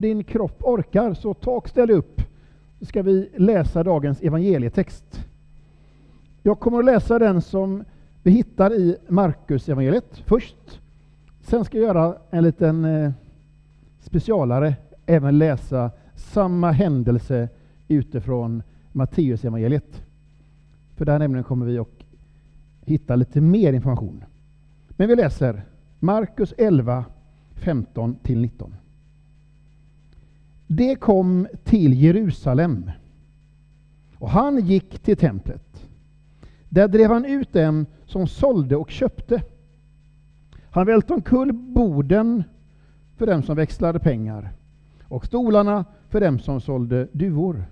din kropp orkar, så ta och ställ upp. Så ska vi läsa dagens evangelietext. Jag kommer att läsa den som vi hittar i Markus evangeliet först. Sen ska jag göra en liten eh, specialare, även läsa samma händelse utifrån Matteus evangeliet. För där nämligen kommer vi att hitta lite mer information. Men vi läser Markus 11, 15-19. Det kom till Jerusalem och han gick till templet. Där drev han ut dem som sålde och köpte. Han välte omkull borden för dem som växlade pengar och stolarna för dem som sålde duvor.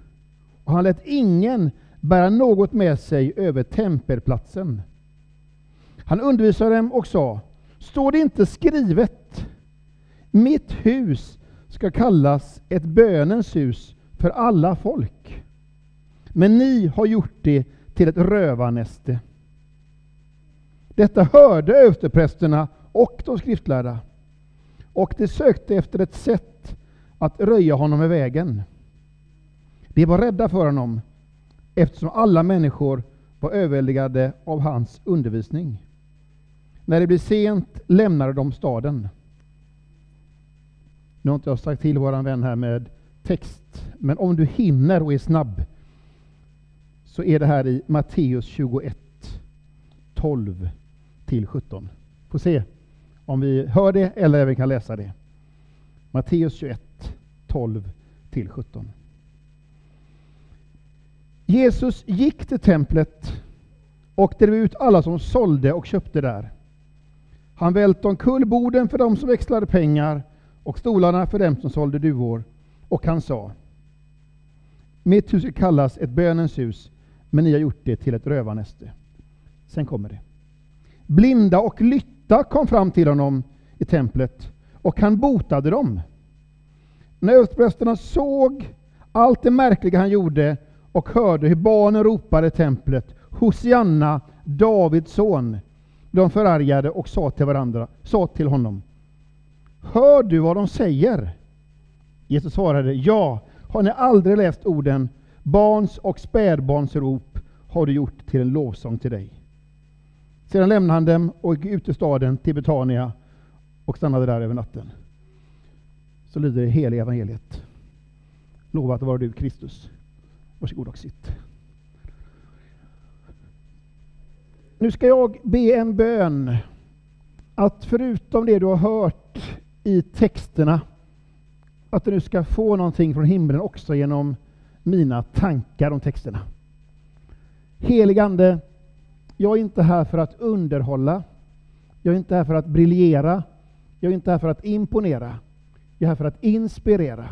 Och han lät ingen bära något med sig över tempelplatsen. Han undervisade dem och sa, står det inte skrivet, mitt hus ska kallas ett bönens hus för alla folk. Men ni har gjort det till ett rövarnäste. Detta hörde översteprästerna och de skriftlärda, och de sökte efter ett sätt att röja honom i vägen. De var rädda för honom, eftersom alla människor var överväldigade av hans undervisning. När det blev sent lämnade de staden. Nu har inte jag sagt till våran vän här med text, men om du hinner och är snabb så är det här i Matteus 21, 12 till 17. Får se om vi hör det eller även kan läsa det. Matteus 21, 12 till 17. Jesus gick till templet och drev ut alla som sålde och köpte där. Han välte omkull borden för dem som växlade pengar och stolarna för dem som sålde duvor. Och han sa, mitt hus ska kallas ett bönens hus, men ni har gjort det till ett rövarnäste. Sen kommer det. Blinda och lytta kom fram till honom i templet, och han botade dem. När översteprästerna såg allt det märkliga han gjorde och hörde hur barnen ropade i templet, Hosianna, Davids son, de förargade och sa till varandra, sa till honom, Hör du vad de säger? Jesus svarade, ja, har ni aldrig läst orden, barns och spädbarns rop har du gjort till en lovsång till dig. Sedan lämnade han dem och gick ut i staden till Betania och stannade där över natten. Så lyder det heliga evangeliet. Lovat vara du Kristus. Varsågod och sitt. Nu ska jag be en bön. Att förutom det du har hört i texterna, att du nu ska få någonting från himlen också genom mina tankar om texterna. Helig Ande, jag är inte här för att underhålla. Jag är inte här för att briljera. Jag är inte här för att imponera. Jag är här för att inspirera.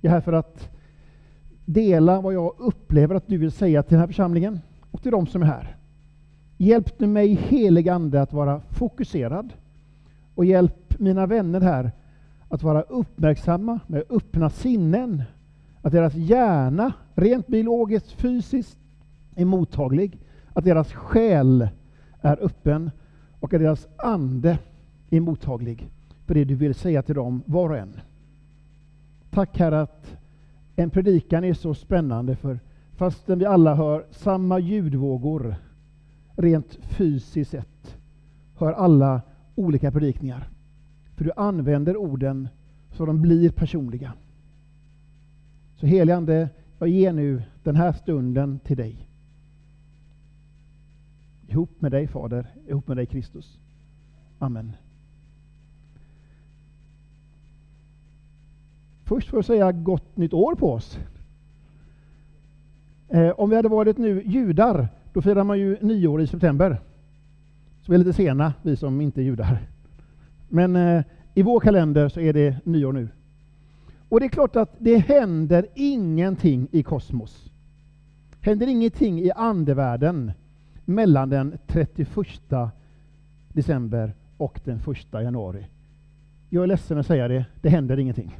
Jag är här för att dela vad jag upplever att du vill säga till den här församlingen och till de som är här. Hjälp nu mig, helig Ande, att vara fokuserad och hjälp mina vänner här att vara uppmärksamma med öppna sinnen. Att deras hjärna, rent biologiskt, fysiskt, är mottaglig. Att deras själ är öppen och att deras ande är mottaglig för det du vill säga till dem, var och en. Tack Herre att en predikan är så spännande för fastän vi alla hör samma ljudvågor rent fysiskt sett, hör alla olika predikningar. För du använder orden så de blir personliga. Så heligande, jag ger nu den här stunden till dig. Ihop med dig Fader, ihop med dig Kristus. Amen. Först får jag säga gott nytt år på oss. Eh, om vi hade varit nu judar, då firar man ju nyår i september. Så vi är lite sena, vi som inte är judar. Men eh, i vår kalender så är det nyår nu. Och det är klart att det händer ingenting i kosmos. händer ingenting i andevärlden mellan den 31 december och den 1 januari. Jag är ledsen att säga det, det händer ingenting.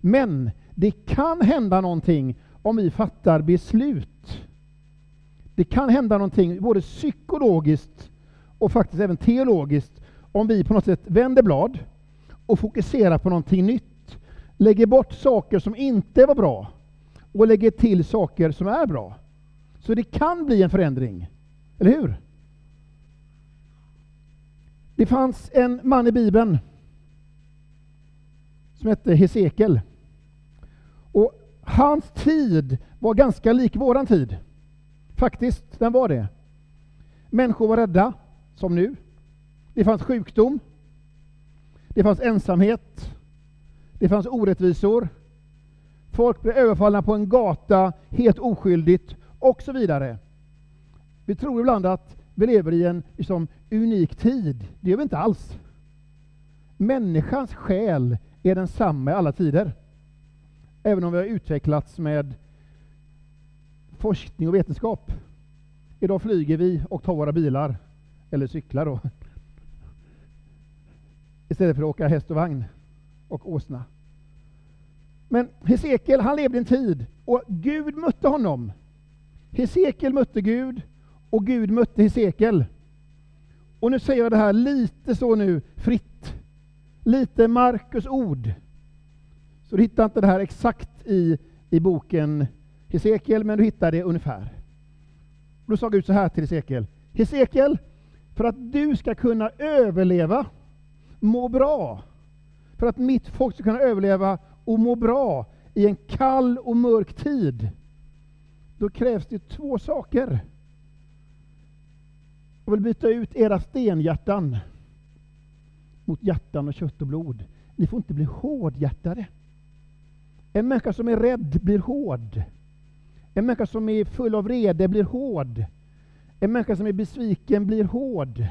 Men det kan hända någonting om vi fattar beslut. Det kan hända någonting både psykologiskt och faktiskt även teologiskt om vi på något sätt vänder blad och fokuserar på någonting nytt lägger bort saker som inte var bra och lägger till saker som är bra. Så det kan bli en förändring, eller hur? Det fanns en man i Bibeln som hette Hesekiel. Och hans tid var ganska lik våran tid. Faktiskt, den var det. Människor var rädda, som nu. Det fanns sjukdom. Det fanns ensamhet. Det fanns orättvisor. Folk blev överfallna på en gata helt oskyldigt och så vidare. Vi tror ibland att vi lever i en liksom, unik tid. Det gör vi inte alls. Människans själ är densamma i alla tider. Även om vi har utvecklats med forskning och vetenskap. Idag flyger vi och tar våra bilar, eller cyklar då, istället för att åka häst och vagn och åsna. Men Hesekiel, han levde i en tid och Gud mötte honom. Hesekiel mötte Gud och Gud mötte Hesekiel. Och nu säger jag det här lite så nu fritt. Lite Markus ord. Så du hittar inte det här exakt i, i boken Hesekiel, men du hittar det ungefär. Då sa Gud så här till Hesekiel. Hesekiel, för att du ska kunna överleva, må bra, för att mitt folk ska kunna överleva och må bra i en kall och mörk tid, då krävs det två saker. Jag vill byta ut era stenhjärtan mot hjärtan och kött och blod. Ni får inte bli hårdhjärtade. En människa som är rädd blir hård. En människa som är full av vrede blir hård. En människa som är besviken blir hård.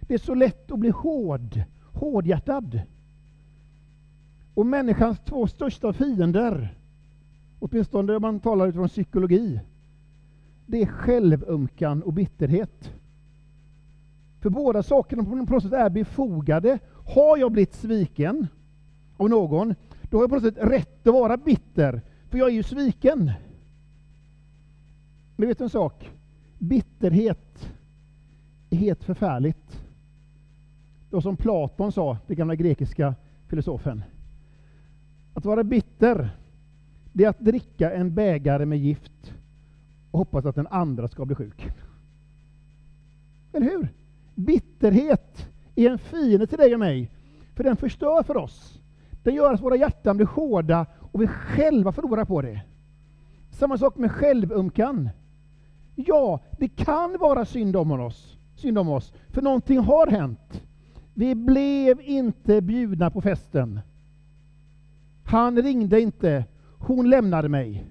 Det är så lätt att bli hård, hårdhjärtad. Och människans två största fiender, åtminstone om man talar utifrån psykologi, det är självömkan och bitterhet. För båda sakerna på något sätt är befogade. Har jag blivit sviken av någon, då har jag på något sätt rätt att vara bitter, för jag är ju sviken. Men vet du en sak? Bitterhet är helt förfärligt. Det som Platon sa, den gamla grekiska filosofen. Att vara bitter, det är att dricka en bägare med gift och hoppas att den andra ska bli sjuk. Eller hur? Bitterhet är en fiende till dig och mig, för den förstör för oss. Den gör att våra hjärtan blir hårda och vi själva förlorar på det. Samma sak med självömkan. Ja, det kan vara synd om oss, synd om oss, för någonting har hänt. Vi blev inte bjudna på festen. Han ringde inte, hon lämnade mig.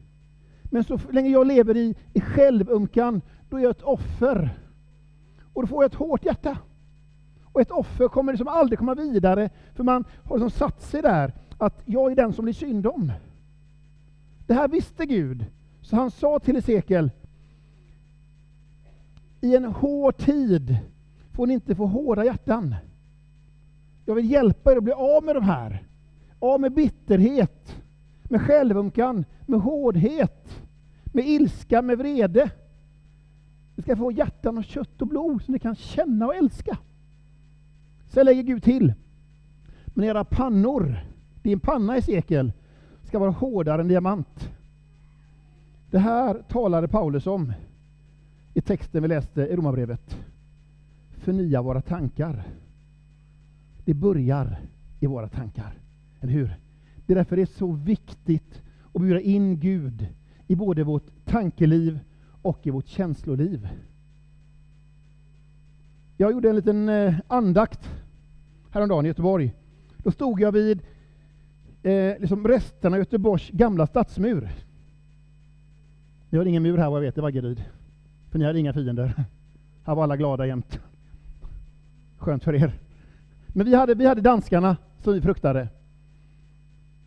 Men så länge jag lever i, i självömkan, då är jag ett offer. Och då får jag ett hårt hjärta. Och ett offer kommer liksom aldrig komma vidare, för man har liksom satt sig där, att jag är den som blir synd om. Det här visste Gud, så han sa till Hesekiel, i en hård tid får ni inte få hårda hjärtan. Jag vill hjälpa er att bli av med de här. Av med bitterhet, med självömkan, med hårdhet, med ilska, med vrede. Ni ska få hjärtan av kött och blod som ni kan känna och älska. Sen lägger Gud till. Men era pannor, din panna i sekel, ska vara hårdare än diamant. Det här talade Paulus om i texten vi läste i Romarbrevet. Förnya våra tankar. Det börjar i våra tankar, eller hur? Det är därför det är så viktigt att bjuda in Gud i både vårt tankeliv och i vårt känsloliv. Jag gjorde en liten eh, andakt häromdagen i Göteborg. Då stod jag vid eh, liksom resterna av Göteborgs gamla stadsmur. Vi har ingen mur här vad jag vet i Vaggeryd. För ni hade inga fiender. Här var alla glada jämt. Skönt för er. Men vi hade, vi hade danskarna som vi fruktade.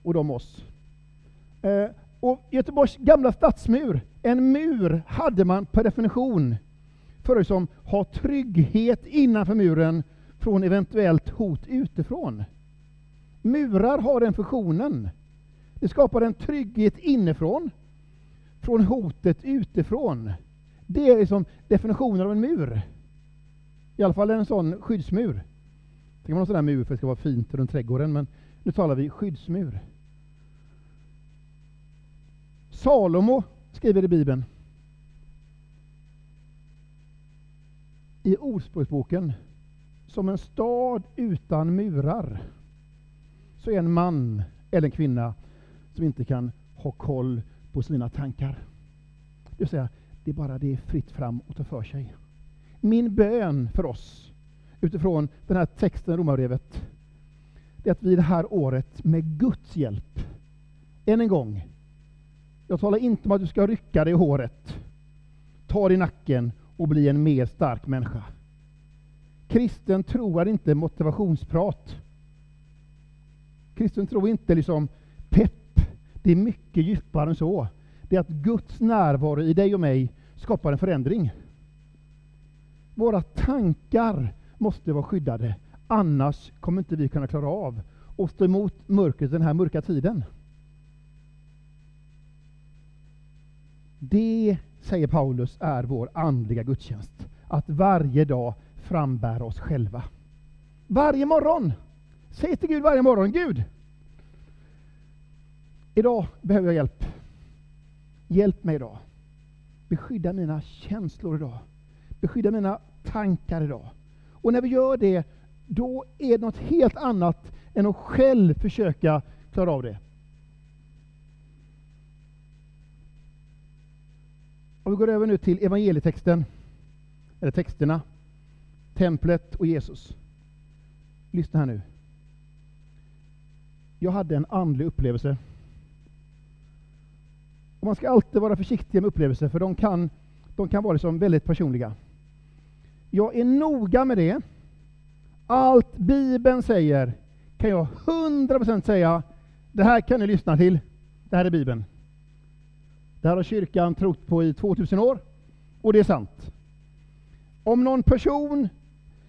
Och de oss. Eh, och Göteborgs gamla stadsmur, en mur hade man per definition för att liksom ha trygghet innanför muren från eventuellt hot utifrån. Murar har den funktionen. Det skapar en trygghet inifrån från hotet utifrån. Det är liksom definitionen av en mur. I alla fall en sån skyddsmur. Det kan vara en sån där mur för att det ska vara fint runt trädgården, men nu talar vi skyddsmur. Salomo skriver i Bibeln, i Ordspråksboken, som en stad utan murar, så är en man eller en kvinna som inte kan ha koll på sina tankar. Det vill säga, det är bara det är fritt fram att ta för sig. Min bön för oss, utifrån den här texten i Romarbrevet, det är att vi det här året med Guds hjälp, än en gång, jag talar inte om att du ska rycka dig i håret, ta dig i nacken och bli en mer stark människa. Kristen tro är inte motivationsprat. Kristen tro är inte liksom pepp. Det är mycket djupare än så. Det är att Guds närvaro i dig och mig skapar en förändring. Våra tankar måste vara skyddade. Annars kommer inte vi kunna klara av att stå emot mörkret den här mörka tiden. Det, säger Paulus, är vår andliga gudstjänst. Att varje dag frambära oss själva. Varje morgon! Säg till Gud varje morgon, Gud! Idag behöver jag hjälp. Hjälp mig idag. Beskydda mina känslor idag. Beskydda mina tankar idag. Och när vi gör det, då är det något helt annat än att själv försöka klara av det. Och vi går över nu till evangelietexten, eller texterna, templet och Jesus. Lyssna här nu. Jag hade en andlig upplevelse. Och man ska alltid vara försiktig med upplevelser, för de kan, de kan vara liksom väldigt personliga. Jag är noga med det. Allt Bibeln säger kan jag 100% säga, det här kan ni lyssna till. Det här är Bibeln. Det här har kyrkan trott på i 2000 år, och det är sant. Om någon person,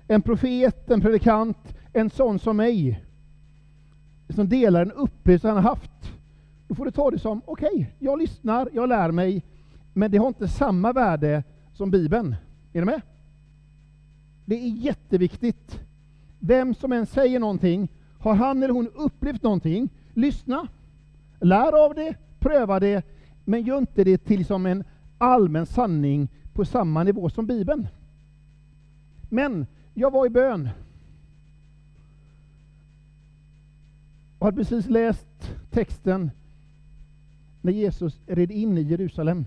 en profet, en predikant, en sån som mig, som delar en upplevelse han har haft, då får du ta det som, okej, okay, jag lyssnar, jag lär mig, men det har inte samma värde som Bibeln. Är du med? Det är jätteviktigt. Vem som än säger någonting, har han eller hon upplevt någonting, lyssna. Lär av det, pröva det, men gör inte det till som en allmän sanning på samma nivå som Bibeln. Men jag var i bön. Och hade precis läst texten när Jesus red in i Jerusalem.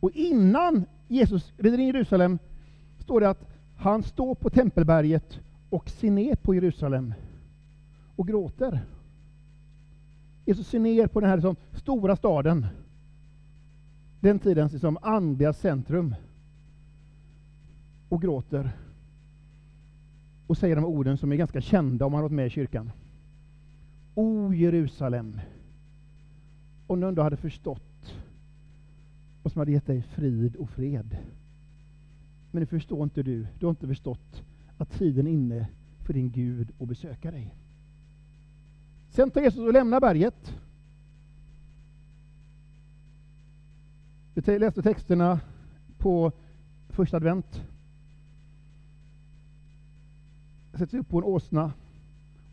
Och innan Jesus rider in i Jerusalem står det att han står på Tempelberget och ser ner på Jerusalem och gråter. Jesus ser ner på den här liksom, stora staden. Den tidens liksom, andliga centrum. Och gråter. Och säger de orden som är ganska kända om man har varit med i kyrkan. O Jerusalem, om du ändå hade förstått vad som hade gett dig frid och fred. Men det förstår inte du. Du har inte förstått att tiden är inne för din Gud att besöka dig. Sen tar Jesus och lämnar berget. Vi läste texterna på första advent. Sätts upp på en åsna.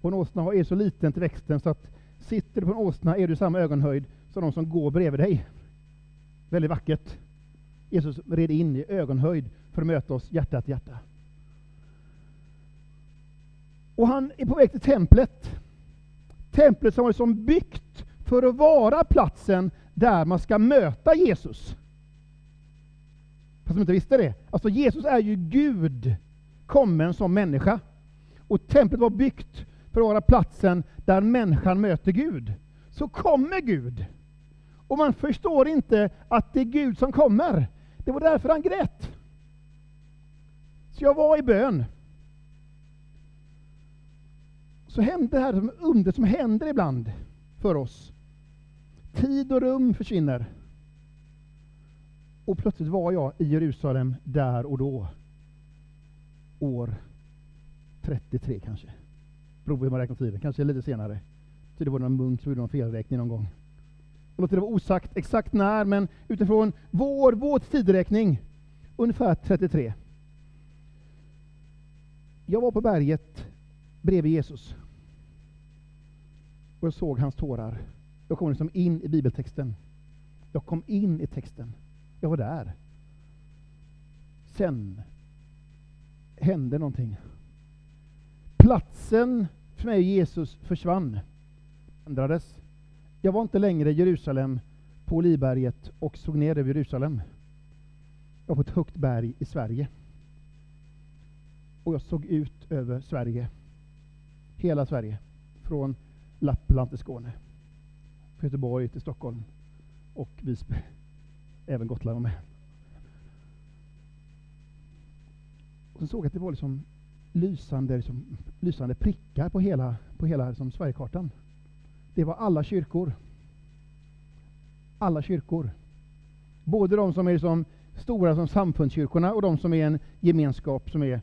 Och en åsna är så liten till växten så att sitter du på en åsna är du samma ögonhöjd som de som går bredvid dig. Väldigt vackert. Jesus red in i ögonhöjd för att möta oss hjärta till hjärta. Och han är på väg till templet. Templet som var liksom byggt för att vara platsen där man ska möta Jesus. Fast de inte visste det. Alltså Jesus är ju Gud kommen som människa. Och templet var byggt för att vara platsen där människan möter Gud. Så kommer Gud. Och man förstår inte att det är Gud som kommer. Det var därför han grät. Så jag var i bön. Så hände det här som under som händer ibland för oss. Tid och rum försvinner. Och plötsligt var jag i Jerusalem där och då. År 33 kanske. Beror på hur man räknar tiden. Kanske lite senare. Så det var någon munk som gjorde någon felräkning någon gång. Jag låter det vara osagt exakt när, men utifrån vår, vår tideräkning, ungefär 33. Jag var på berget bredvid Jesus. Och jag såg hans tårar. Jag kom liksom in i bibeltexten. Jag kom in i texten. Jag var där. Sen hände någonting. Platsen för mig och Jesus försvann, ändrades. Jag var inte längre i Jerusalem på Olivberget och såg ner över Jerusalem. Jag var på ett högt berg i Sverige. Och jag såg ut över Sverige. Hela Sverige. Från Lappland till Skåne. Från Göteborg till Stockholm. Och Visby. Även Gotland var med. Och så såg jag att det var liksom lysande, liksom, lysande prickar på hela, på hela liksom, Sverigekartan. Det var alla kyrkor. Alla kyrkor. Både de som är liksom stora som samfundskyrkorna och de som är en gemenskap som är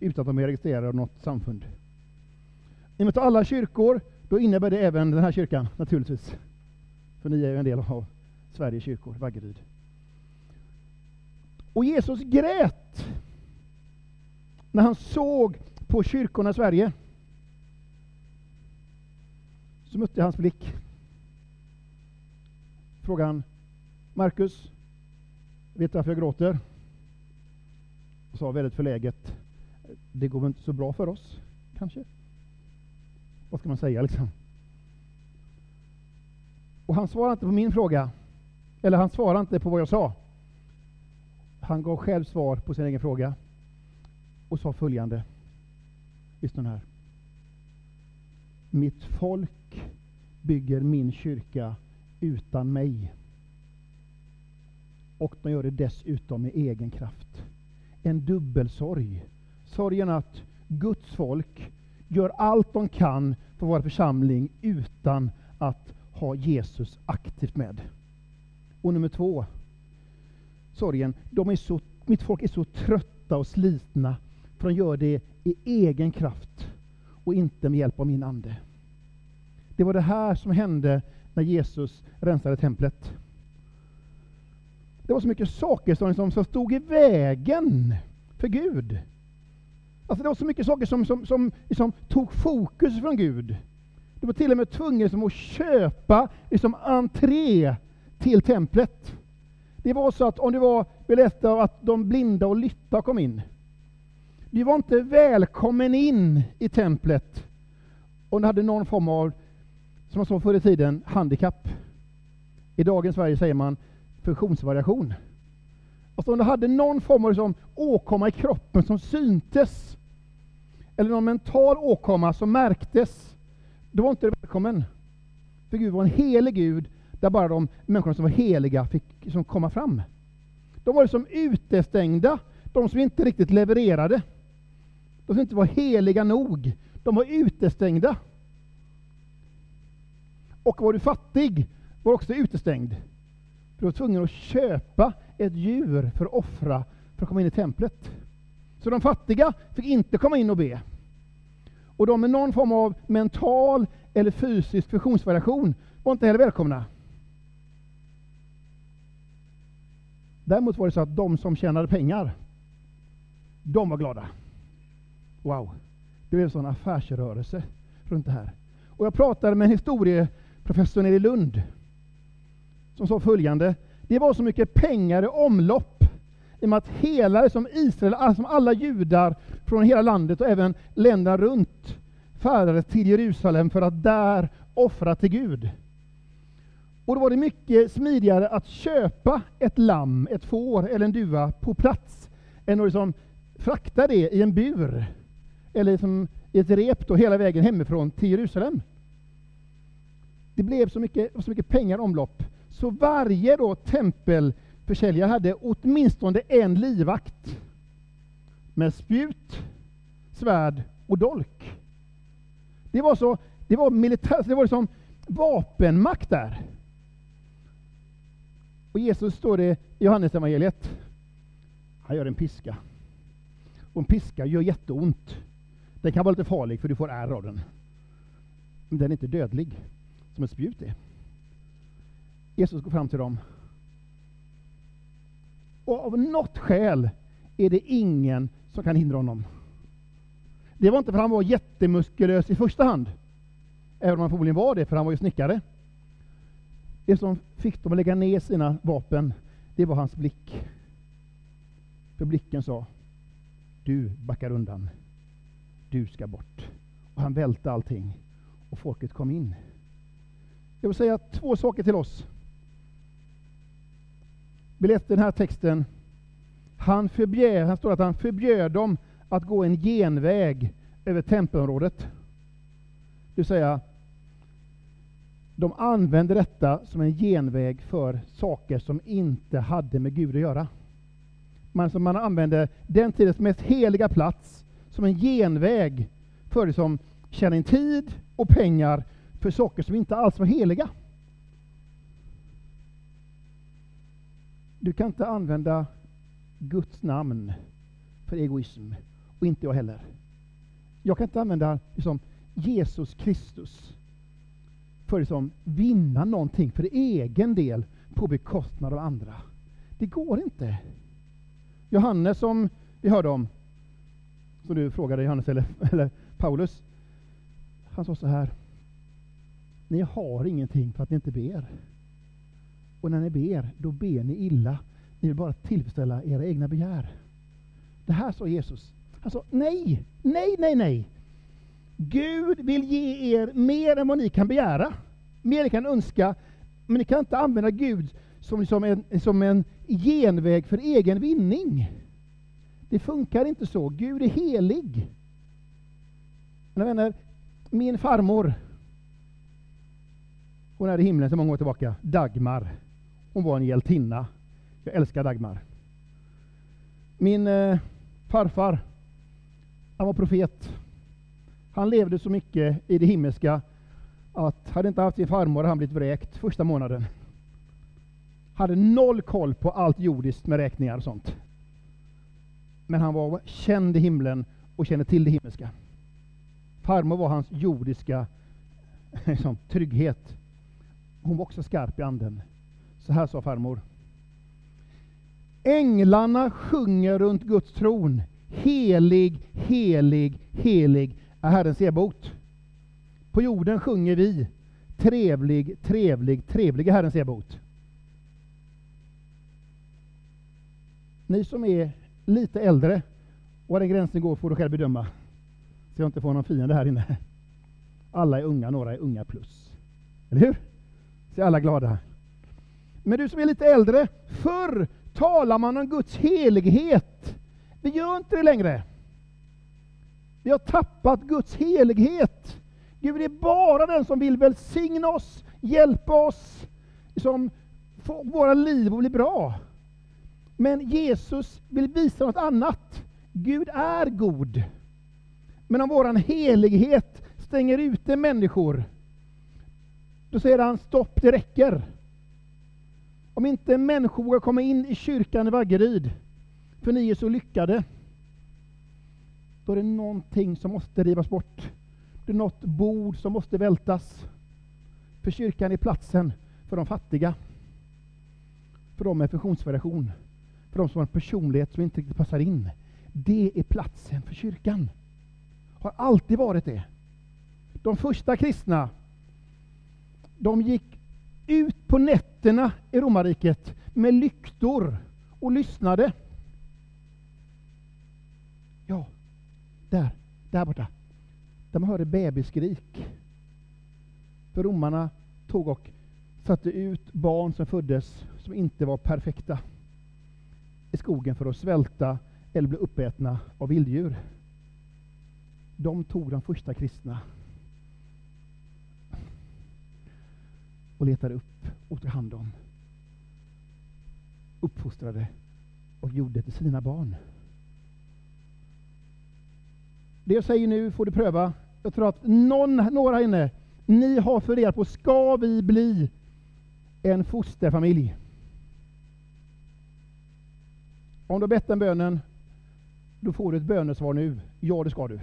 utan att de är registrerade av något samfund. I och med alla kyrkor, då innebär det även den här kyrkan naturligtvis. För ni är ju en del av Sveriges kyrkor, Vaggeryd. Och Jesus grät när han såg på kyrkorna i Sverige. Så mötte hans blick. Frågade Markus, vet du varför jag gråter? Och sa väldigt förläget, det går väl inte så bra för oss, kanske? Vad ska man säga liksom? Och han svarade inte på min fråga, eller han svarade inte på vad jag sa. Han gav själv svar på sin egen fråga och sa följande. Lyssna här. Mitt folk bygger min kyrka utan mig. Och de gör det dessutom med egen kraft. En dubbelsorg. Sorgen att Guds folk gör allt de kan för vår församling utan att ha Jesus aktivt med. Och nummer två, sorgen. De är så, mitt folk är så trötta och slitna för de gör det i egen kraft och inte med hjälp av min ande. Det var det här som hände när Jesus rensade templet. Det var så mycket saker som, som, som stod i vägen för Gud. Alltså det var så mycket saker som, som, som liksom tog fokus från Gud. Du var till och med tvungen liksom att köpa liksom entré till templet. Det var så att om det var berättat att de blinda och lytta kom in, du var inte välkommen in i templet om du hade någon form av, som man sa förr i tiden, handikapp. I dagens Sverige säger man funktionsvariation. Alltså om du hade någon form av liksom, åkomma i kroppen som syntes, eller någon mental åkomma som märktes, då var inte du välkommen. För Gud var en helig Gud, där bara de människor som var heliga fick liksom, komma fram. De var liksom utestängda, de som inte riktigt levererade. De som inte var heliga nog. De var utestängda. Och var du fattig var också utestängd. För du var tvungen att köpa ett djur för att offra för att komma in i templet. Så de fattiga fick inte komma in och be. Och de med någon form av mental eller fysisk funktionsvariation var inte heller välkomna. Däremot var det så att de som tjänade pengar, de var glada. Wow, det blev en sån affärsrörelse runt det här. Och jag pratade med en historieprofessor nere i Lund som sa följande. Det var så mycket pengar i omlopp i och med att hela som Israel, som alla judar från hela landet och även länderna runt färdades till Jerusalem för att där offra till Gud. Och då var det mycket smidigare att köpa ett lamm, ett får eller en duva på plats än att liksom frakta det i en bur eller som i ett rep då hela vägen hemifrån till Jerusalem. Det blev så mycket, så mycket pengar omlopp, så varje då tempelförsäljare hade åtminstone en livvakt med spjut, svärd och dolk. Det var så, det var militär, det var liksom vapenmakt där. Och Jesus står det i Johannes evangeliet. Han gör en piska. Och en piska gör jätteont. Den kan vara lite farlig för du får ärr av den. Men den är inte dödlig, som ett spjut är. Jesus går fram till dem. Och av något skäl är det ingen som kan hindra honom. Det var inte för att han var jättemuskulös i första hand, även om han förmodligen var det, för han var ju snickare. Det som fick dem att lägga ner sina vapen, det var hans blick. För blicken sa, du backar undan. Du ska bort. Och han välte allting. Och folket kom in. Jag vill säga två saker till oss. Vi läste den här texten. Han, förbjöd, han står att han förbjöd dem att gå en genväg över tempelområdet. Det vill säga, de använde detta som en genväg för saker som inte hade med Gud att göra. Man, som man använde den tidens mest heliga plats som en genväg för det som tjäna in tid och pengar för saker som inte alls var heliga. Du kan inte använda Guds namn för egoism, och inte jag heller. Jag kan inte använda liksom, Jesus Kristus för att liksom, vinna någonting för egen del på bekostnad av andra. Det går inte. Johannes som vi hörde om, som du frågade Johannes eller, eller Paulus, han sa så här. Ni har ingenting för att ni inte ber. Och när ni ber, då ber ni illa. Ni vill bara tillfredsställa era egna begär. Det här sa Jesus. Han sa nej, nej, nej, nej. Gud vill ge er mer än vad ni kan begära, mer än ni kan önska, men ni kan inte använda Gud som, som, en, som en genväg för egen vinning. Det funkar inte så. Gud är helig. Mina vänner, min farmor, hon är i himlen sedan många år tillbaka, Dagmar. Hon var en hjältinna. Jag älskar Dagmar. Min eh, farfar, han var profet. Han levde så mycket i det himmelska att hade inte haft sin farmor hade han blivit vräkt första månaden. Hade noll koll på allt jordiskt med räkningar och sånt. Men han var känd i himlen och kände till det himmelska. Farmor var hans jordiska liksom, trygghet. Hon var också skarp i anden. Så här sa farmor. Änglarna sjunger runt Guds tron. Helig, helig, helig är Herrens ebot. På jorden sjunger vi trevlig, trevlig, trevlig är Herrens ebot. Ni som är lite äldre, var den gränsen går får du själv bedöma. Så jag inte får någon fiende här inne. Alla är unga, några är unga plus. Eller hur? Så är alla glada. Men du som är lite äldre, förr talar man om Guds helighet. Vi gör inte det längre. Vi har tappat Guds helighet. Gud är bara den som vill välsigna oss, hjälpa oss, som få våra liv att bli bra. Men Jesus vill visa något annat. Gud är god. Men om vår helighet stänger ute människor, då säger han stopp, det räcker. Om inte människor vågar komma in i kyrkan i Vaggeryd, för ni är så lyckade, då är det någonting som måste rivas bort. Det är något bord som måste vältas. För kyrkan är platsen för de fattiga, för de med funktionsvariation, för de som har en personlighet som inte riktigt passar in. Det är platsen för kyrkan. Har alltid varit det. De första kristna, de gick ut på nätterna i romarriket med lyktor och lyssnade. Ja, där, där borta. Där man hörde bebisskrik. För romarna tog och satte ut barn som föddes som inte var perfekta i skogen för att svälta eller bli uppätna av vilddjur. De tog de första kristna och letade upp och tog hand om, uppfostrade och gjorde till sina barn. Det jag säger nu får du pröva. Jag tror att någon, några inne, ni har funderat på, ska vi bli en fosterfamilj? Om du har bett den bönen, då får du ett bönesvar nu. Ja, det ska du.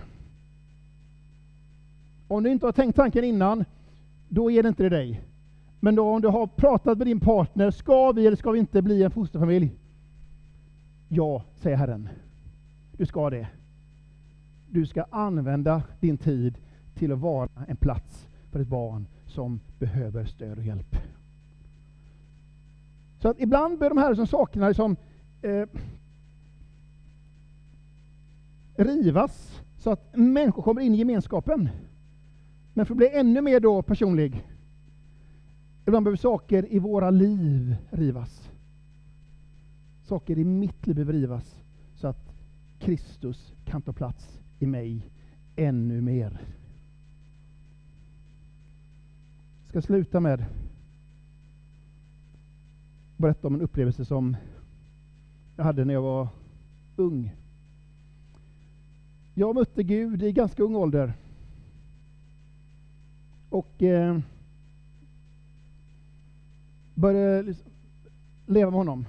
Om du inte har tänkt tanken innan, då är det inte det dig. Men då om du har pratat med din partner, ska vi eller ska vi inte bli en fosterfamilj? Ja, säger Herren. Du ska det. Du ska använda din tid till att vara en plats för ett barn som behöver stöd och hjälp. Så att ibland bör de här som sakerna liksom, eh, rivas så att människor kommer in i gemenskapen. Men för att bli ännu mer då personlig, ibland behöver saker i våra liv rivas. Saker i mitt liv behöver rivas så att Kristus kan ta plats i mig ännu mer. Jag ska sluta med att berätta om en upplevelse som jag hade när jag var ung. Jag mötte Gud i ganska ung ålder. Och eh, började liksom leva med honom.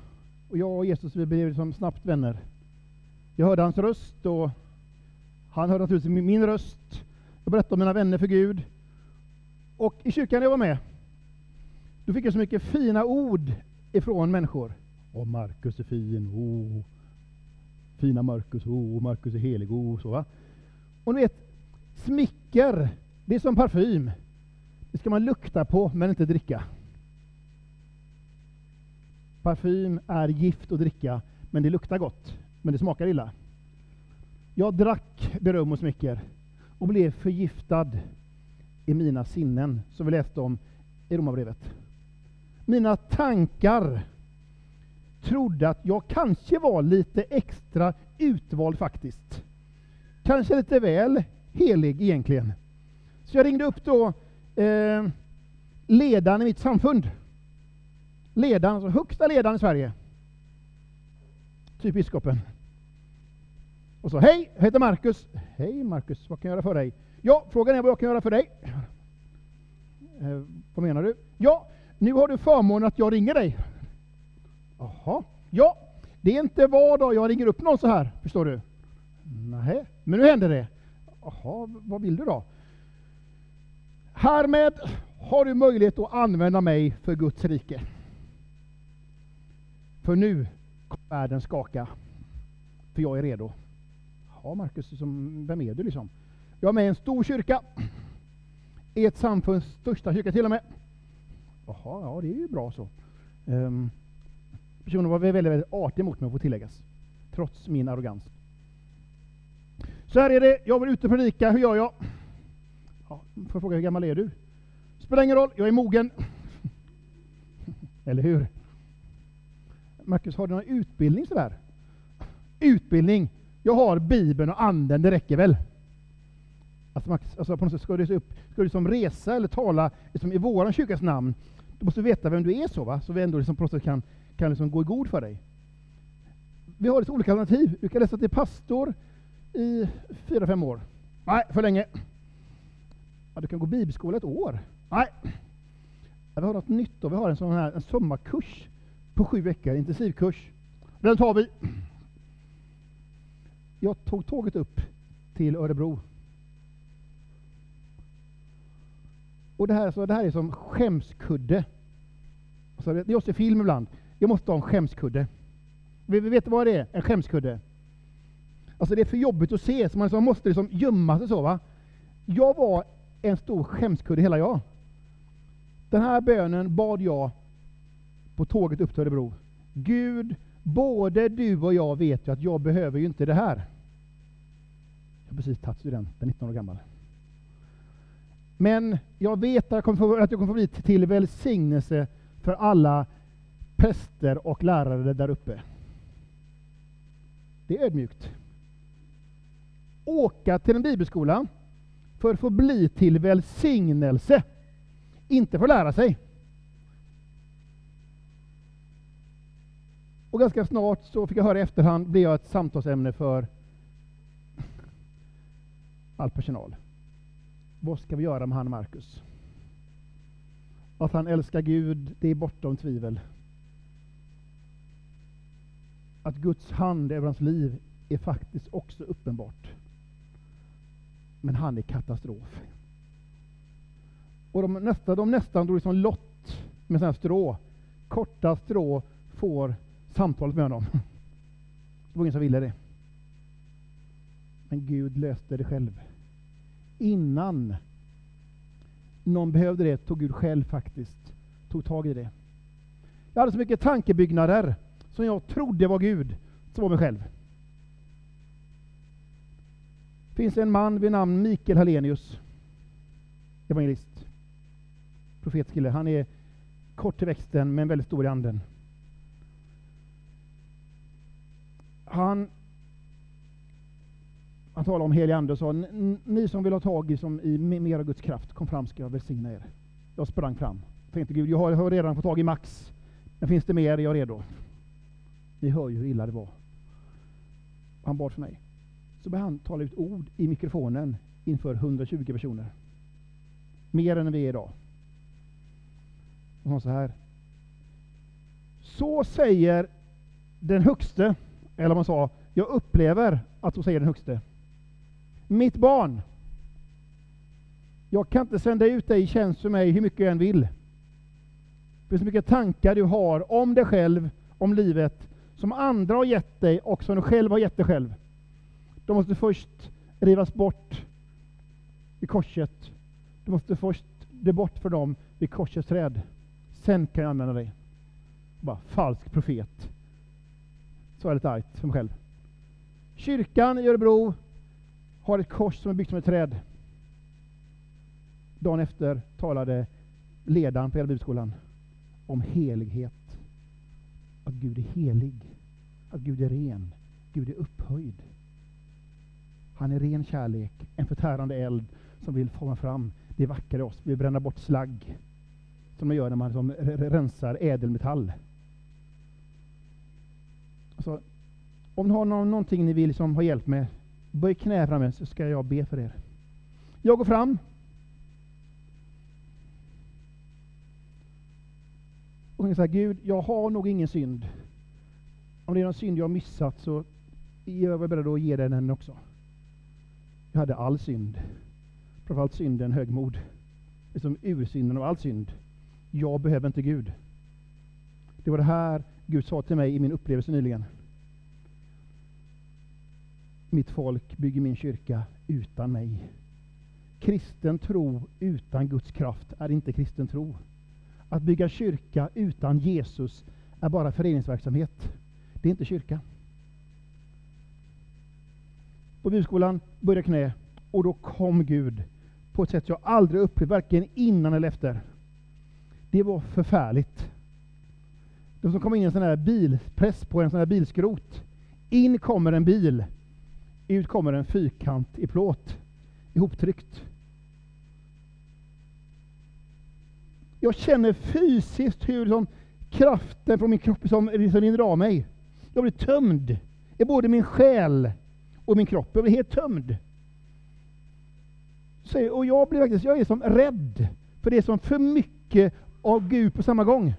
Och jag och Jesus vi blev liksom snabbt vänner. Jag hörde hans röst och han hörde naturligtvis min röst. Jag berättade om mina vänner för Gud. Och i kyrkan jag var med, då fick jag så mycket fina ord ifrån människor. Och Markus är fin. Oh. Fina Markus. Oh, Markus är helig. Oh, så va? Och ni vet, smicker, det är som parfym. Det ska man lukta på, men inte dricka. Parfym är gift att dricka, men det luktar gott, men det smakar illa. Jag drack beröm och smicker och blev förgiftad i mina sinnen, som vi läste om i Romarbrevet. Mina tankar trodde att jag kanske var lite extra utvald faktiskt. Kanske lite väl helig egentligen. Så jag ringde upp då eh, ledaren i mitt samfund. Ledaren, alltså högsta ledaren i Sverige. Typ biskopen. Och så, hej, jag heter Markus. Hej Markus, vad kan jag göra för dig? Ja, frågan är vad jag kan göra för dig. Eh, vad menar du? Ja, nu har du förmånen att jag ringer dig. Jaha, ja, det är inte var dag jag ringer upp någon så här, förstår du. Nej, men nu händer det. Jaha, vad vill du då? Härmed har du möjlighet att använda mig för Guds rike. För nu kommer världen skaka. För jag är redo. Ja, Markus, vem är du liksom? Jag är med i en stor kyrka. Ett samfunds största kyrka till och med. Jaha, ja det är ju bra så. Um, personen var väldigt, väldigt artig mot mig, får tilläggas. Trots min arrogans. Så här är det, jag vill ut och predika, hur gör jag? Ja, får jag fråga, hur gammal är du? Spelar ingen roll, jag är mogen. Eller hur? Marcus, har du någon utbildning sådär? Utbildning? Jag har Bibeln och Anden, det räcker väl? Alltså, Marcus, alltså på något sätt ska du, upp, ska du liksom resa eller tala liksom i vår kyrkas namn, du måste veta vem du är så va? Så vi ändå liksom på något sätt kan, kan liksom gå i god för dig. Vi har lite olika alternativ. Du kan läsa till pastor i fyra, fem år. Nej, för länge. Ja, du kan gå bibelskola ett år. Nej. Ja, vi har något nytt då. Vi har en sån här en sommarkurs på sju veckor, intensivkurs. Den tar vi. Jag tog tåget upp till Örebro. Och det här, så det här är som skämskudde. Så det, är ser film ibland. Jag måste ha en skämskudde. Vi, vi vet vad det är, en skämskudde. Alltså det är för jobbigt att se, så man liksom måste liksom gömma sig så. Va? Jag var en stor skämskudde hela jag. Den här bönen bad jag på tåget upp till Örebro. Gud, både du och jag vet ju att jag behöver ju inte det här. Jag har precis tagit studenten, 19 år gammal. Men jag vet att jag kommer få, att jag kommer få bli till välsignelse för alla präster och lärare där uppe. Det är ödmjukt. Åka till en bibelskola för att få bli till välsignelse, inte för att lära sig. Och ganska snart så fick jag höra i efterhand, blev jag ett samtalsämne för all personal. Vad ska vi göra med han Markus? Att han älskar Gud, det är bortom tvivel. Att Guds hand över hans liv är faktiskt också uppenbart. Men han är katastrof. Och de, nästa, de nästan drog liksom lott med sådana strå. Korta strå får samtalet med honom. Det var ingen som ville det. Men Gud löste det själv. Innan någon behövde det tog Gud själv faktiskt tog tag i det. Jag hade så mycket tankebyggnader som jag trodde var Gud, som var mig själv. Det finns en man vid namn Mikael Hallenius, evangelist, profetskille. Han är kort till växten men väldigt stor i anden. Han, han talade om helig ande och sa, ni som vill ha tag i, som, i mer av Guds kraft, kom fram ska jag välsigna er. Jag sprang fram. Tänkte Gud, jag har, jag har redan fått tag i max. Men finns det mer, är jag redo. Ni hör ju hur illa det var. Han bad för mig. Så började han tala ut ord i mikrofonen inför 120 personer. Mer än vi är idag. Och han så här. Så säger den högste, eller om man sa, jag upplever att så säger den högste. Mitt barn, jag kan inte sända ut dig i tjänst för mig hur mycket jag än vill. Det finns så mycket tankar du har om dig själv, om livet, som andra har gett dig och som du själv har gett dig själv. De måste först rivas bort vid korset. Du måste först det bort för dem vid korsets träd. Sen kan jag använda dig. Bara falsk profet. Så jag lite argt för mig själv. Kyrkan i Örebro har ett kors som är byggt som ett träd. Dagen efter talade ledaren på hela bibelskolan om helighet. Att Gud är helig. Att Gud är ren. Gud är upphöjd. Han är ren kärlek, en förtärande eld som vill forma fram det vackra i oss. Vi vill bränna bort slagg, som man gör när man liksom rensar ädelmetall. Alltså, om ni har någonting ni vill liksom ha hjälp med, böj knä framme så ska jag be för er. Jag går fram. Och jag Gud, jag har nog ingen synd. Om det är någon synd jag har missat så är jag beredd att ge den också. Jag hade all synd. Framförallt synden högmod. Liksom ursynden av all synd. Jag behöver inte Gud. Det var det här Gud sa till mig i min upplevelse nyligen. Mitt folk bygger min kyrka utan mig. Kristen tro utan Guds kraft är inte kristen tro. Att bygga kyrka utan Jesus är bara föreningsverksamhet. Det är inte kyrka på byskolan började knä och då kom Gud på ett sätt jag aldrig upplevt, varken innan eller efter. Det var förfärligt. De som kom in i en sån här bilpress på en sån här bilskrot. In kommer en bil, ut kommer en fyrkant i plåt, ihoptryckt. Jag känner fysiskt hur som kraften från min kropp som liksom rinner av mig. Jag blir tömd i både min själ och min kropp. Jag blir helt tömd. Så, och jag blir faktiskt, jag är som rädd, för det är som för mycket av Gud på samma gång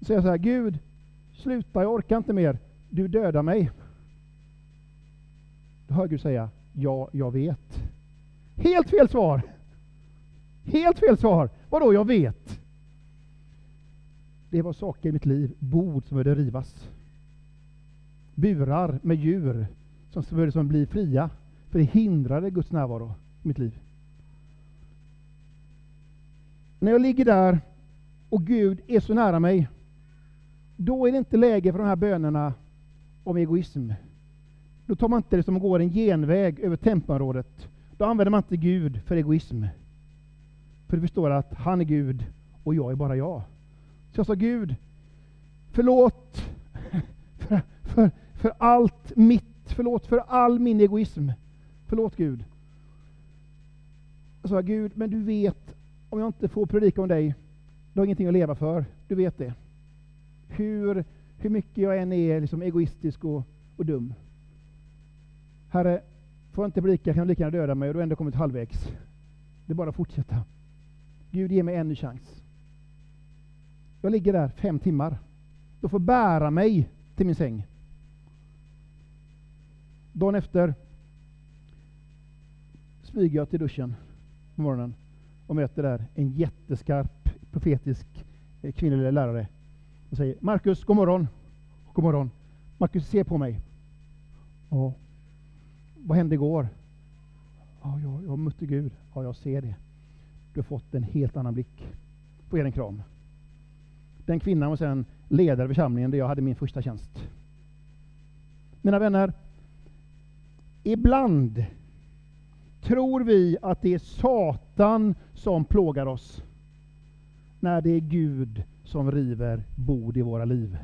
säga Så här, Gud, sluta, jag orkar inte mer. Du dödar mig. Då hör Gud säga, ja, jag vet. Helt fel svar! Helt fel svar! Vadå, jag vet? Det var saker i mitt liv, bord som behövde rivas burar med djur som behövde som bli fria. För det hindrade Guds närvaro i mitt liv. När jag ligger där och Gud är så nära mig, då är det inte läge för de här bönerna om egoism. Då tar man inte det som går en genväg över tempområdet. Då använder man inte Gud för egoism. För du förstår att han är Gud och jag är bara jag. Så jag sa Gud, förlåt för, för, för allt mitt. Förlåt för all min egoism. Förlåt Gud. Jag sa, Gud, men du vet, om jag inte får predika om dig, då har jag ingenting att leva för. Du vet det. Hur, hur mycket jag än är liksom egoistisk och, och dum. Herre, får jag inte blicka kan du lika gärna döda mig och du har ändå kommit halvvägs. Det är bara att fortsätta. Gud, ge mig en chans. Jag ligger där fem timmar. Du får bära mig till min säng. Dagen efter smyger jag till duschen på morgonen och möter där en jätteskarp profetisk eh, kvinnlig lärare och säger Markus, god morgon. God morgon. Markus, se på mig. Ja. Vad hände igår? Ja, jag, jag mötte Gud. Ja, jag ser det. Du har fått en helt annan blick. på er en kram. Den kvinnan var sedan ledare i församlingen där jag hade min första tjänst. Mina vänner, ibland tror vi att det är Satan som plågar oss, när det är Gud som river bod i våra liv.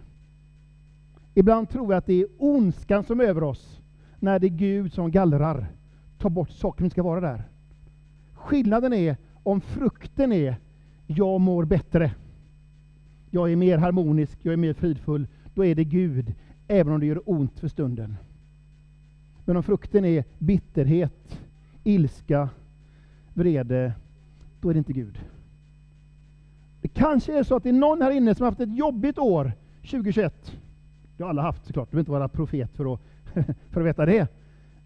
Ibland tror vi att det är ondskan som är över oss, när det är Gud som gallrar, tar bort saker som inte ska vara där. Skillnaden är om frukten är jag mår bättre, jag är mer harmonisk, jag är mer fridfull, då är det Gud, även om det gör ont för stunden. Men om frukten är bitterhet, ilska, vrede, då är det inte Gud. Kanske är det så att det är någon här inne som har haft ett jobbigt år 2021. Det har alla haft såklart, du behöver inte vara profet för att, för att veta det.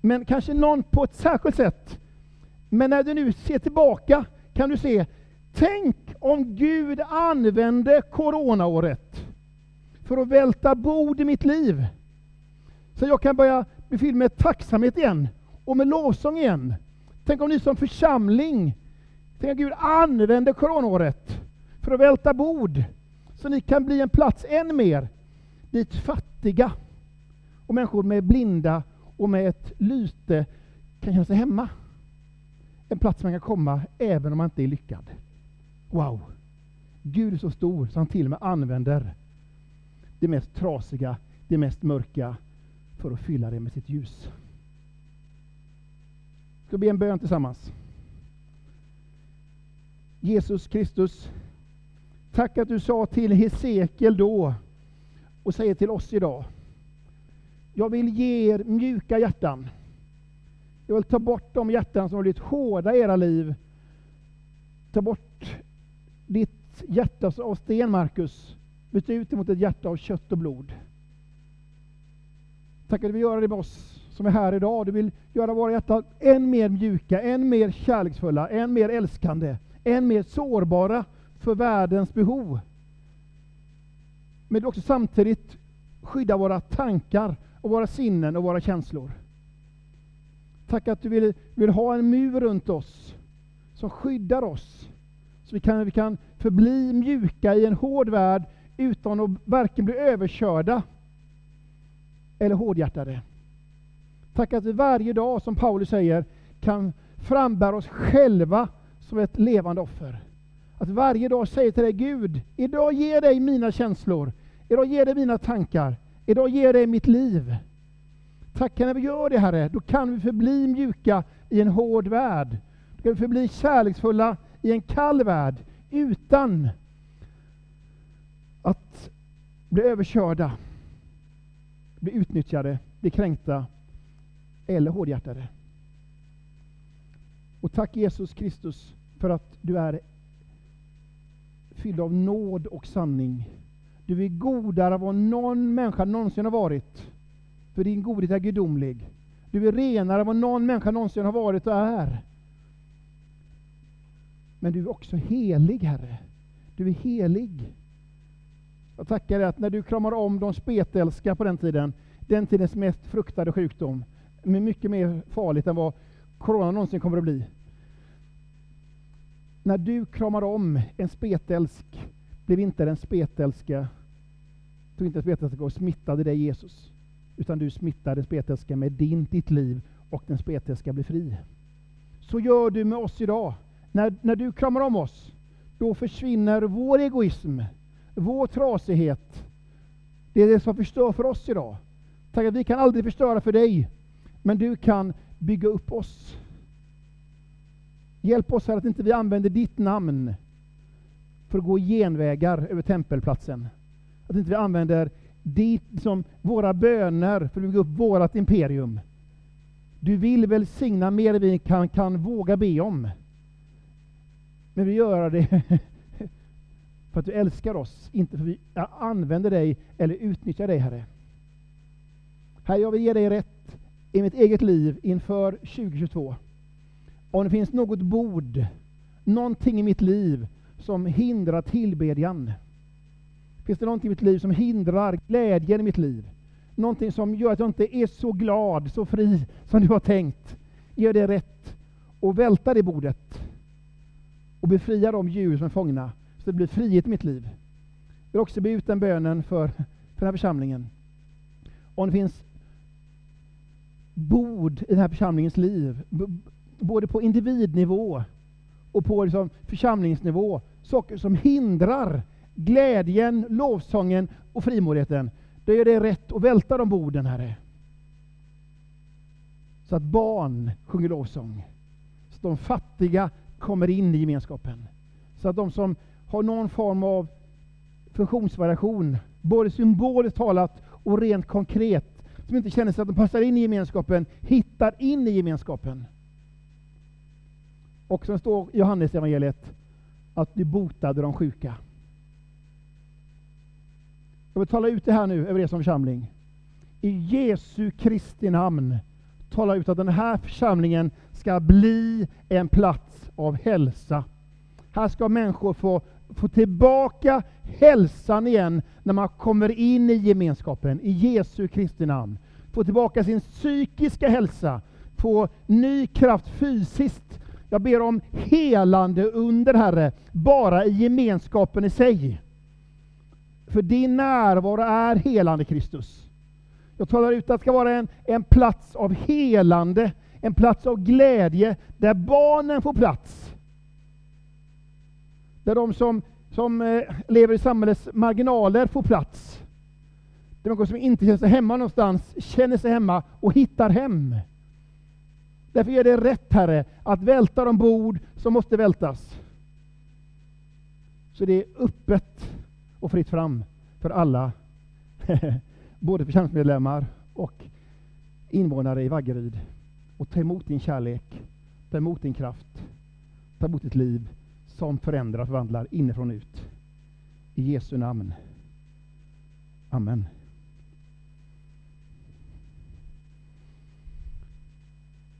Men kanske någon på ett särskilt sätt. Men när du nu ser tillbaka kan du se, tänk om Gud använde coronaåret för att välta bord i mitt liv. Så jag kan börja befylla med tacksamhet igen och med lovsång igen. Tänk om ni som församling, tänk om Gud använder coronaåret för att välta bord, så ni kan bli en plats än mer dit fattiga och människor med blinda och med ett lyte kan känna sig hemma. En plats man kan komma även om man inte är lyckad. Wow! Gud är så stor så han till och med använder det mest trasiga, det mest mörka för att fylla det med sitt ljus. Vi ska be en bön tillsammans. Jesus Kristus, tack att du sa till Hesekiel då och säger till oss idag. Jag vill ge er mjuka hjärtan. Jag vill ta bort de hjärtan som har blivit hårda i era liv. Ta bort ditt hjärta av sten, Markus. Byt ut det mot ett hjärta av kött och blod. Tack att du vill göra det med oss som är här idag. Du vill göra våra hjärtan än mer mjuka, än mer kärleksfulla, än mer älskande, än mer sårbara för världens behov. Men vill också samtidigt skydda våra tankar och våra sinnen och våra känslor. Tack att du vill, vill ha en mur runt oss som skyddar oss. Så vi kan, vi kan förbli mjuka i en hård värld utan att varken bli överkörda eller hårdhjärtade. Tack att vi varje dag, som Paulus säger, kan frambära oss själva som ett levande offer. Att varje dag säga till dig, Gud, idag ger dig mina känslor, idag ger dig mina tankar, idag ger dig mitt liv. Tacka när vi gör det Herre, då kan vi förbli mjuka i en hård värld. Då kan vi förbli kärleksfulla i en kall värld, utan att bli överkörda, bli utnyttjade, bli kränkta eller hårdhjärtade. Och tack Jesus Kristus för att du är fylld av nåd och sanning. Du är godare än vad någon människa någonsin har varit. För din godhet är gudomlig. Du är renare än vad någon människa någonsin har varit och är. Men du är också helig, Herre. Du är helig. Jag tackar dig att när du kramar om de spetälska på den tiden, den tidens mest fruktade sjukdom, med mycket mer farligt än vad corona någonsin kommer att bli. När du kramar om en spetälsk, blev inte den spetälska, tog inte spetälska och smittade dig Jesus, utan du smittade spetälska med din, ditt liv och den spetälska blir fri. Så gör du med oss idag. När, när du kramar om oss, då försvinner vår egoism, vår trasighet. Det är det som förstör för oss idag. Tack att vi kan aldrig förstöra för dig, men du kan bygga upp oss. Hjälp oss här att inte vi använder ditt namn för att gå genvägar över tempelplatsen. Att inte vi använder dit som liksom, våra böner för att bygga upp vårt imperium. Du vill välsigna mer än vi kan, kan våga be om. Men vi gör det för att du älskar oss, inte för att vi använder dig eller utnyttjar dig, Herre. Herre, jag vill ge dig rätt i mitt eget liv inför 2022. Om det finns något bord, någonting i mitt liv som hindrar tillbedjan. Finns det någonting i mitt liv som hindrar glädjen i mitt liv? Någonting som gör att jag inte är så glad, så fri som du har tänkt. Gör det rätt och välta det bordet och befria de djur som är fångna så det blir frihet i mitt liv. Jag vill också be ut den bönen för, för den här församlingen. Om det finns bord i den här församlingens liv, både på individnivå och på liksom församlingsnivå, saker som hindrar glädjen, lovsången och frimodigheten, då är det rätt att välta de borden, Herre. Så att barn sjunger lovsång. Så att de fattiga kommer in i gemenskapen. Så att de som har någon form av funktionsvariation, både symboliskt talat och rent konkret, som inte känner sig att de passar in i gemenskapen, hittar in i gemenskapen. Och som står i Johannes evangeliet att du botade de sjuka. Jag vill tala ut det här nu över er som församling. I Jesu Kristi namn tala ut att den här församlingen ska bli en plats av hälsa. Här ska människor få, få tillbaka hälsan igen när man kommer in i gemenskapen, i Jesu Kristi namn. Få tillbaka sin psykiska hälsa, få ny kraft fysiskt. Jag ber om helande under Herre, bara i gemenskapen i sig. För din närvaro är helande Kristus. Jag talar ut att det ska vara en, en plats av helande, en plats av glädje, där barnen får plats. Där de som, som eh, lever i samhällets marginaler får plats. Där de som inte känner sig hemma någonstans känner sig hemma och hittar hem. Därför är det rätt, Herre, att välta de bord som måste vältas. Så det är öppet och fritt fram för alla, både församlingsmedlemmar och invånare i Vaggeryd. Och ta emot din kärlek, ta emot din kraft, ta emot ditt liv som förändrar och förvandlar inifrån ut. I Jesu namn. Amen.